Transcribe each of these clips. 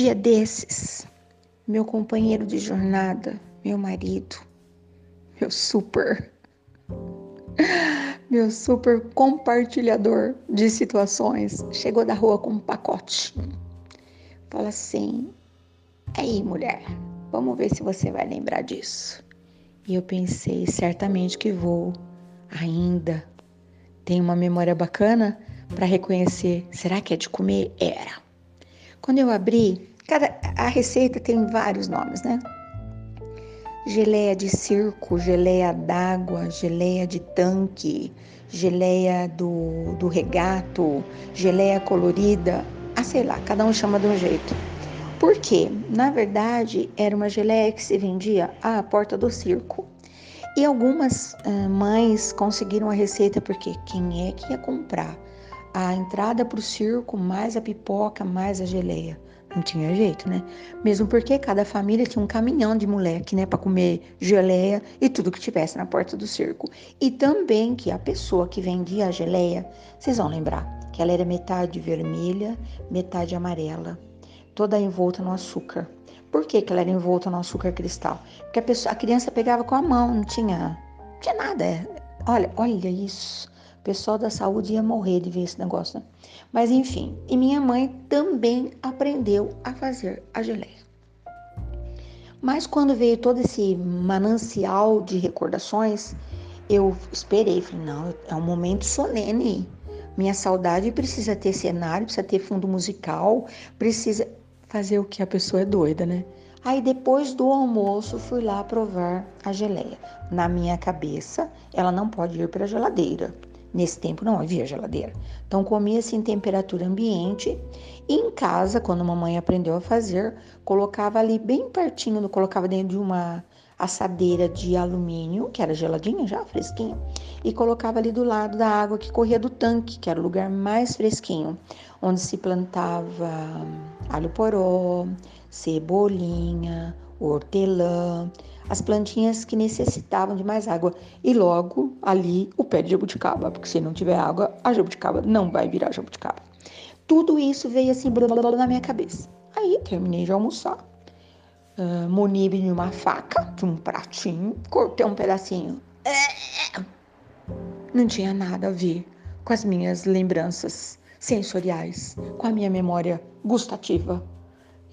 Dia desses, meu companheiro de jornada, meu marido, meu super, meu super compartilhador de situações, chegou da rua com um pacote. Fala assim: aí, mulher, vamos ver se você vai lembrar disso. E eu pensei, certamente que vou ainda. Tem uma memória bacana para reconhecer. Será que é de comer? Era. Quando eu abri, cada, a receita tem vários nomes, né? Geleia de circo, geleia d'água, geleia de tanque, geleia do, do regato, geleia colorida. Ah, sei lá, cada um chama de um jeito. Por quê? Na verdade, era uma geleia que se vendia à porta do circo. E algumas uh, mães conseguiram a receita porque quem é que ia comprar a entrada para o circo, mais a pipoca, mais a geleia? Não tinha jeito, né? Mesmo porque cada família tinha um caminhão de moleque, né, para comer geleia e tudo que tivesse na porta do circo. E também que a pessoa que vendia a geleia, vocês vão lembrar, que ela era metade vermelha, metade amarela, toda envolta no açúcar. Por que, que ela era envolta no açúcar cristal? Porque a, pessoa, a criança pegava com a mão, não tinha, não tinha nada. Olha, olha isso. O pessoal da saúde ia morrer de ver esse negócio, né? Mas enfim, e minha mãe também aprendeu a fazer a geleia. Mas quando veio todo esse manancial de recordações, eu esperei, falei, não, é um momento solene. Minha saudade precisa ter cenário, precisa ter fundo musical, precisa fazer o que a pessoa é doida, né? Aí depois do almoço fui lá provar a geleia. Na minha cabeça, ela não pode ir para a geladeira. Nesse tempo não havia geladeira. Então comia-se em temperatura ambiente e em casa, quando a mamãe aprendeu a fazer, colocava ali bem pertinho, colocava dentro de uma assadeira de alumínio, que era geladinha já, fresquinha, e colocava ali do lado da água que corria do tanque, que era o lugar mais fresquinho, onde se plantava alho poró, cebolinha, hortelã, as plantinhas que necessitavam de mais água. E logo ali o pé de jabuticaba, porque se não tiver água, a jabuticaba não vai virar jabuticaba. Tudo isso veio assim na minha cabeça. Aí terminei de almoçar. Uh, munibe de uma faca, de um pratinho, cortei um pedacinho. Não tinha nada a ver com as minhas lembranças sensoriais, com a minha memória gustativa.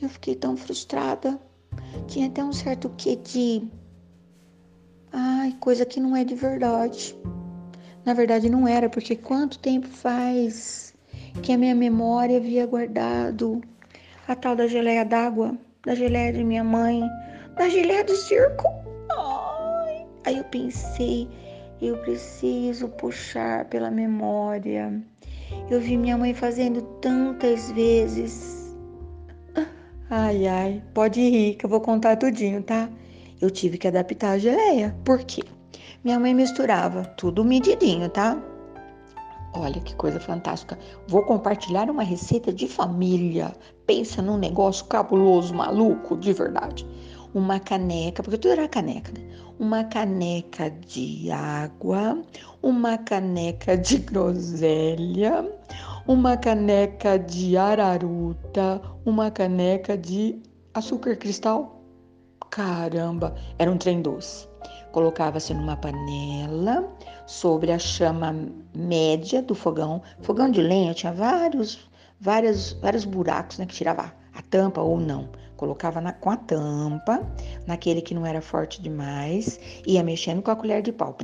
Eu fiquei tão frustrada. Tinha até um certo quê de. Ai, coisa que não é de verdade. Na verdade, não era, porque quanto tempo faz que a minha memória havia guardado a tal da geleia d'água, da geleia de minha mãe, da geleia do circo? Ai. Aí eu pensei, eu preciso puxar pela memória. Eu vi minha mãe fazendo tantas vezes Ai, ai, pode rir que eu vou contar tudinho, tá? Eu tive que adaptar a geleia. Por quê? Minha mãe misturava tudo medidinho, tá? Olha que coisa fantástica. Vou compartilhar uma receita de família. Pensa num negócio cabuloso, maluco, de verdade. Uma caneca, porque tudo era caneca, né? Uma caneca de água, uma caneca de groselha, uma caneca de araruta, uma caneca de açúcar cristal. Caramba, era um trem doce. Colocava-se numa panela sobre a chama média do fogão. Fogão de lenha tinha vários, vários, vários buracos, né, que tirava a tampa ou não. Colocava na, com a tampa, naquele que não era forte demais, ia mexendo com a colher de pau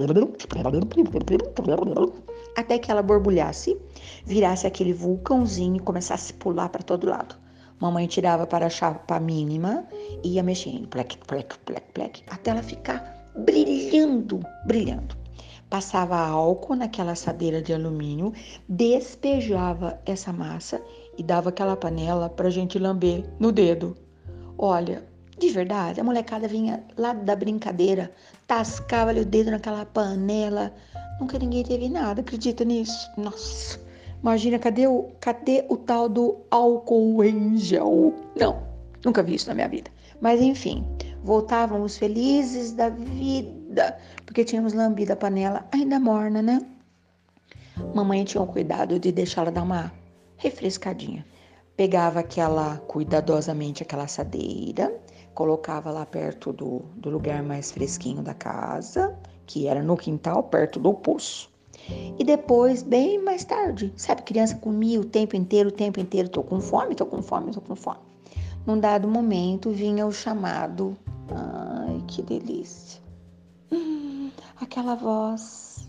até que ela borbulhasse, virasse aquele vulcãozinho e começasse a pular para todo lado. Mamãe tirava para a chapa mínima e ia mexendo, plec, plec, plec, plec, até ela ficar brilhando, brilhando. Passava álcool naquela assadeira de alumínio, despejava essa massa e dava aquela panela para gente lamber no dedo. Olha, de verdade, a molecada vinha lá da brincadeira, tascava-lhe o dedo naquela panela, Nunca ninguém teve nada, acredita nisso? Nossa, imagina, cadê o, cadê o tal do álcool em gel? Não, nunca vi isso na minha vida. Mas enfim, voltávamos felizes da vida, porque tínhamos lambido a panela ainda morna, né? Mamãe tinha o cuidado de deixá-la dar uma refrescadinha. pegava aquela, cuidadosamente, aquela assadeira, colocava lá perto do, do lugar mais fresquinho da casa, que era no quintal, perto do poço. E depois, bem mais tarde, sabe, criança comia o tempo inteiro, o tempo inteiro, tô com fome, tô com fome, tô com fome. Num dado momento vinha o chamado, ai, que delícia. Hum, aquela voz.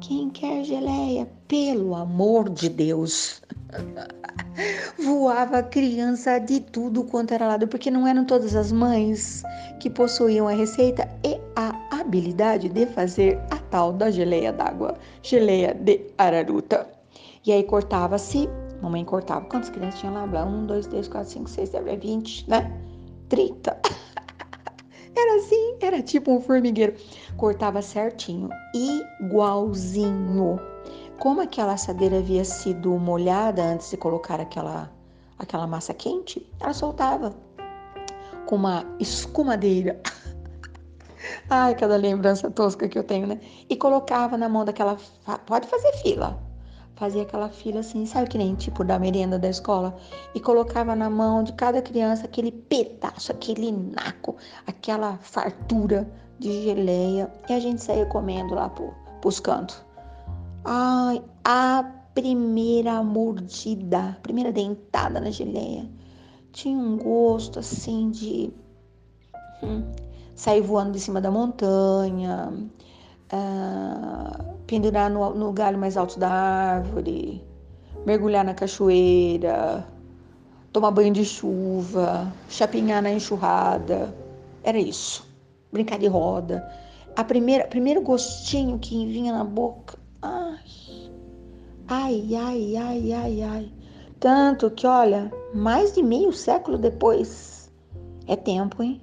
Quem quer geleia? Pelo amor de Deus. Voava criança de tudo quanto era lado, porque não eram todas as mães que possuíam a receita e a habilidade de fazer a tal da geleia d'água, geleia de araruta. E aí cortava-se, mamãe cortava, quantas crianças tinham lá? Um, dois, três, quatro, cinco, seis, sete, vinte, né? Trinta. Era assim, era tipo um formigueiro. Cortava certinho, igualzinho. Como aquela assadeira havia sido molhada antes de colocar aquela, aquela massa quente, ela soltava com uma escumadeira. Ai, cada lembrança tosca que eu tenho, né? E colocava na mão daquela. Pode fazer fila. Fazia aquela fila assim, sabe que nem tipo da merenda da escola? E colocava na mão de cada criança aquele pedaço, aquele naco, aquela fartura de geleia. E a gente saía comendo lá pro, pros cantos. Ai, a primeira mordida, a primeira dentada na geleia tinha um gosto assim de hum, sair voando de cima da montanha, uh, pendurar no, no galho mais alto da árvore, mergulhar na cachoeira, tomar banho de chuva, chapinhar na enxurrada. Era isso. Brincar de roda. A primeira, primeiro gostinho que vinha na boca Ai, ai, ai, ai, ai. Tanto que, olha, mais de meio século depois, é tempo, hein?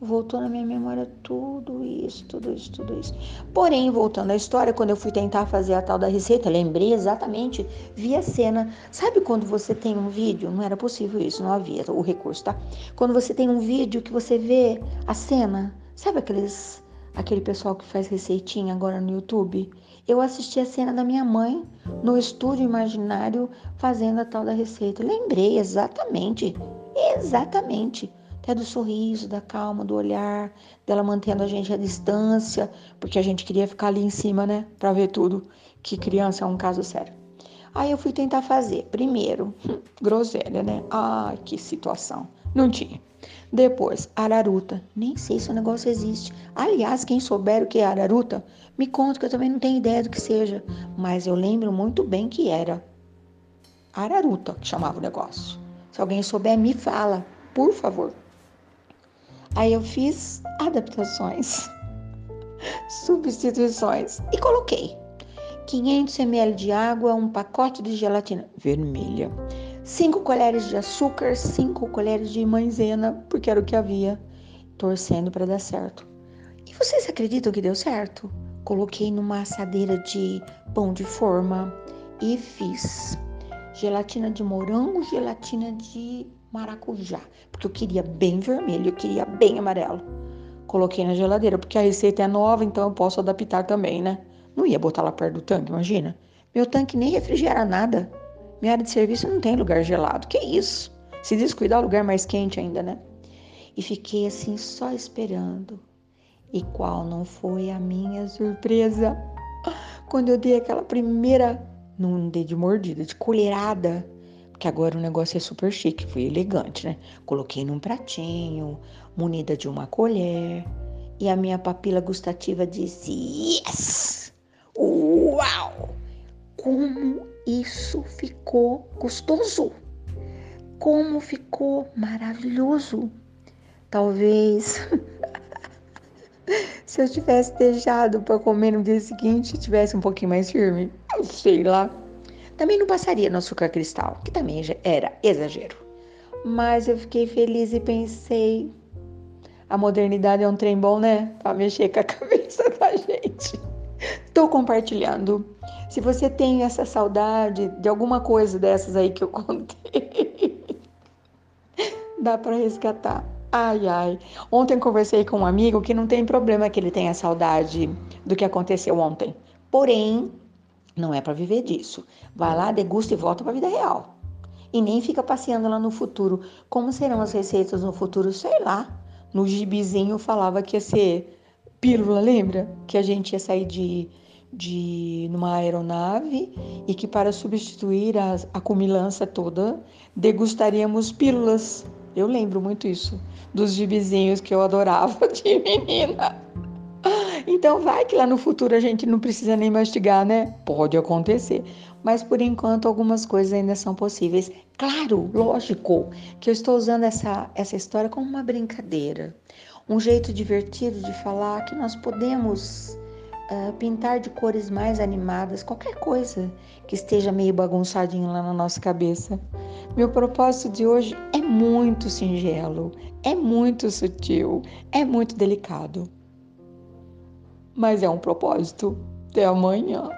Voltou na minha memória tudo isso, tudo isso, tudo isso. Porém, voltando à história, quando eu fui tentar fazer a tal da receita, lembrei exatamente, vi a cena. Sabe quando você tem um vídeo? Não era possível isso, não havia o recurso, tá? Quando você tem um vídeo que você vê a cena, sabe aqueles, aquele pessoal que faz receitinha agora no YouTube? Eu assisti a cena da minha mãe no estúdio imaginário fazendo a tal da receita. Lembrei exatamente, exatamente. Até do sorriso, da calma, do olhar, dela mantendo a gente à distância, porque a gente queria ficar ali em cima, né, para ver tudo. Que criança é um caso sério. Aí eu fui tentar fazer. Primeiro, groselha, né? Ai, que situação. Não tinha. Depois, araruta. Nem sei se o negócio existe. Aliás, quem souber o que é araruta, me conta que eu também não tenho ideia do que seja. Mas eu lembro muito bem que era araruta que chamava o negócio. Se alguém souber, me fala, por favor. Aí eu fiz adaptações, substituições e coloquei 500 ml de água, um pacote de gelatina vermelha, 5 colheres de açúcar, 5 colheres de maisena, porque era o que havia, torcendo para dar certo. E vocês acreditam que deu certo? Coloquei numa assadeira de pão de forma e fiz gelatina de morango, gelatina de maracujá, porque eu queria bem vermelho, eu queria bem amarelo. Coloquei na geladeira, porque a receita é nova, então eu posso adaptar também, né? Não ia botar lá perto do tanque, imagina. Meu tanque nem refrigera nada. Minha área de serviço não tem lugar gelado. Que isso? Se descuidar, o lugar mais quente ainda, né? E fiquei assim só esperando. E qual não foi a minha surpresa? Quando eu dei aquela primeira, não dei de mordida, de colherada, porque agora o negócio é super chique, foi elegante, né? Coloquei num pratinho, munida de uma colher, e a minha papila gustativa disse: Yes! Uau! Como isso ficou gostoso. Como ficou maravilhoso. Talvez se eu tivesse deixado para comer no dia seguinte, tivesse um pouquinho mais firme, sei lá. Também não passaria no açúcar cristal, que também era exagero. Mas eu fiquei feliz e pensei, a modernidade é um trem bom, né? Para mexer com a cabeça da gente. Estou compartilhando. Se você tem essa saudade de alguma coisa dessas aí que eu contei, dá para resgatar. Ai, ai. Ontem conversei com um amigo que não tem problema que ele tenha saudade do que aconteceu ontem. Porém, não é para viver disso. Vai lá, degusta e volta para a vida real. e nem fica passeando lá no futuro. Como serão as receitas no futuro? Sei lá. No gibizinho falava que ia ser pílula, lembra? Que a gente ia sair de, de numa aeronave e que para substituir a, a comilança toda degustaríamos pílulas. Eu lembro muito isso dos gibizinhos que eu adorava de menina. Então vai que lá no futuro a gente não precisa nem mastigar, né? Pode acontecer. Mas por enquanto algumas coisas ainda são possíveis. Claro, lógico, que eu estou usando essa, essa história como uma brincadeira. Um jeito divertido de falar que nós podemos uh, pintar de cores mais animadas, qualquer coisa que esteja meio bagunçadinho lá na nossa cabeça. Meu propósito de hoje é muito singelo, é muito sutil, é muito delicado mas é um propósito. Até amanhã.